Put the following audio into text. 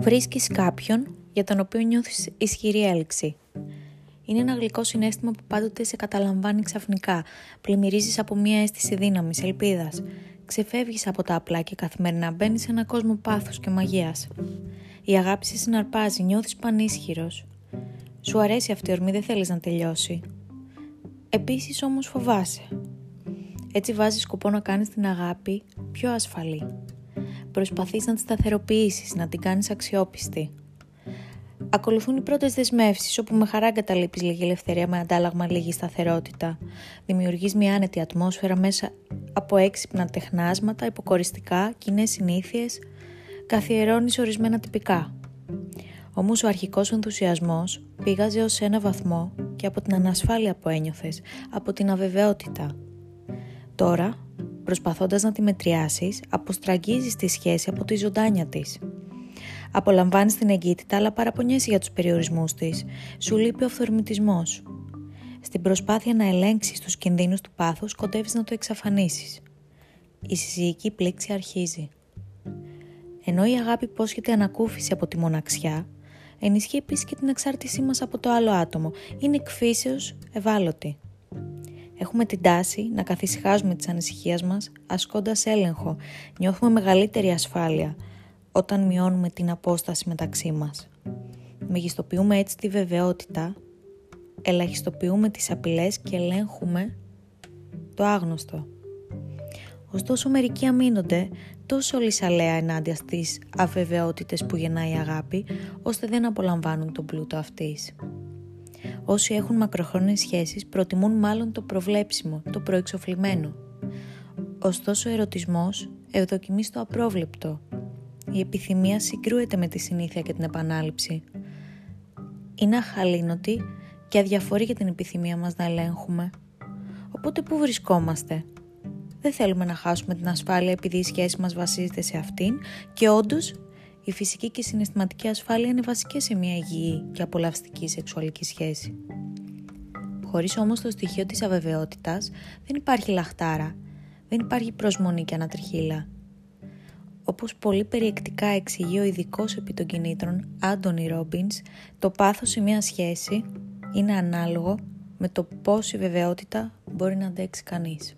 Βρίσκεις κάποιον για τον οποίο νιώθεις ισχυρή έλξη. Είναι ένα γλυκό συνέστημα που πάντοτε σε καταλαμβάνει ξαφνικά. Πλημμυρίζεις από μια αίσθηση δύναμης, ελπίδας. Ξεφεύγεις από τα απλά και καθημερινά μπαίνεις σε ένα κόσμο πάθους και μαγείας. Η αγάπη σε συναρπάζει, νιώθεις πανίσχυρος. Σου αρέσει αυτή η ορμή, δεν θέλεις να τελειώσει. Επίσης όμως φοβάσαι. Έτσι βάζεις σκοπό να κάνεις την αγάπη πιο ασφαλή. Προσπαθείς να τη σταθεροποιήσεις, να την κάνεις αξιόπιστη. Ακολουθούν οι πρώτες δεσμεύσεις, όπου με χαρά εγκαταλείπεις λίγη ελευθερία με αντάλλαγμα λίγη σταθερότητα. Δημιουργείς μια άνετη ατμόσφαιρα μέσα από έξυπνα τεχνάσματα, υποκοριστικά, κοινέ συνήθειες, καθιερώνεις ορισμένα τυπικά. Όμως ο αρχικός ενθουσιασμός πήγαζε ως ένα βαθμό και από την ανασφάλεια που ένιωθες, από την αβεβαιότητα. Τώρα, προσπαθώντας να τη μετριάσεις, αποστραγγίζεις τη σχέση από τη ζωντάνια της. Απολαμβάνεις την εγκύτητα αλλά παραπονιέσαι για τους περιορισμούς της. Σου λείπει ο αυθορμητισμός. Στην προσπάθεια να ελέγξεις τους κινδύνους του πάθους, κοντεύεις να το εξαφανίσεις. Η συζυγική πλήξη αρχίζει. Ενώ η αγάπη υπόσχεται ανακούφιση από τη μοναξιά, ενισχύει επίσης και την εξάρτησή μας από το άλλο άτομο. Είναι εκφύσεως ευάλωτη. Έχουμε την τάση να καθησυχάζουμε τις ανησυχίες μας ασκώντας έλεγχο. Νιώθουμε μεγαλύτερη ασφάλεια όταν μειώνουμε την απόσταση μεταξύ μας. Μεγιστοποιούμε έτσι τη βεβαιότητα, ελαχιστοποιούμε τις απειλές και ελέγχουμε το άγνωστο. Ωστόσο μερικοί αμήνονται τόσο λυσαλέα ενάντια στις αβεβαιότητες που γεννάει η αγάπη, ώστε δεν απολαμβάνουν τον πλούτο αυτής. Όσοι έχουν μακροχρόνιες σχέσεις προτιμούν μάλλον το προβλέψιμο, το προεξοφλημένο. Ωστόσο ο ερωτισμός ευδοκιμεί στο απρόβλεπτο. Η επιθυμία συγκρούεται με τη συνήθεια και την επανάληψη. Είναι αχαλήνοτη και αδιαφορεί για την επιθυμία μας να ελέγχουμε. Οπότε πού βρισκόμαστε; Δεν θέλουμε να χάσουμε την ασφάλεια επειδή η σχέση μας βασίζεται σε αυτήν και όντως η φυσική και η συναισθηματική ασφάλεια είναι βασικές σε μια υγιή και απολαυστική σεξουαλική σχέση. Χωρίς όμως το στοιχείο της αβεβαιότητας δεν υπάρχει λαχτάρα, δεν υπάρχει προσμονή και ανατριχίλα. Όπως πολύ περιεκτικά εξηγεί ο ειδικός επί των κινήτρων Άντωνι Ρόμπινς, το πάθος σε μια σχέση είναι ανάλογο με το πόση βεβαιότητα μπορεί να αντέξει κανείς.